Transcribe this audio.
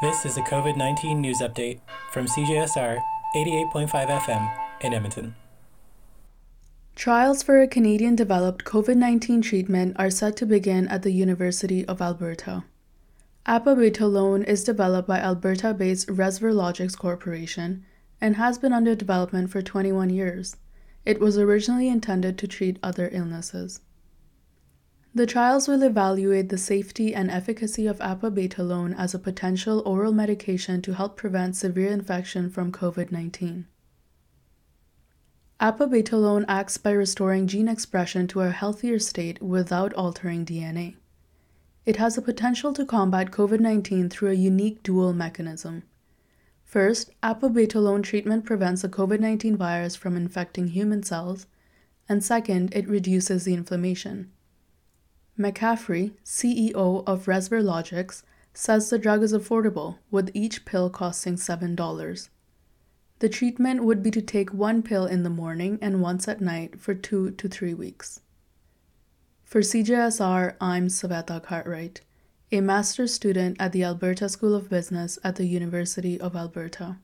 This is a COVID 19 news update from CJSR 88.5 FM in Edmonton. Trials for a Canadian developed COVID 19 treatment are set to begin at the University of Alberta. Apabetalone is developed by Alberta based Resverlogix Corporation and has been under development for 21 years. It was originally intended to treat other illnesses. The trials will evaluate the safety and efficacy of apabetalone as a potential oral medication to help prevent severe infection from COVID 19. Apabetalone acts by restoring gene expression to a healthier state without altering DNA. It has the potential to combat COVID 19 through a unique dual mechanism. First, apabetalone treatment prevents the COVID 19 virus from infecting human cells, and second, it reduces the inflammation. McCaffrey, CEO of Resverlogix, says the drug is affordable, with each pill costing $7. The treatment would be to take one pill in the morning and once at night for two to three weeks. For CJSR, I'm Saveta Cartwright, a master's student at the Alberta School of Business at the University of Alberta.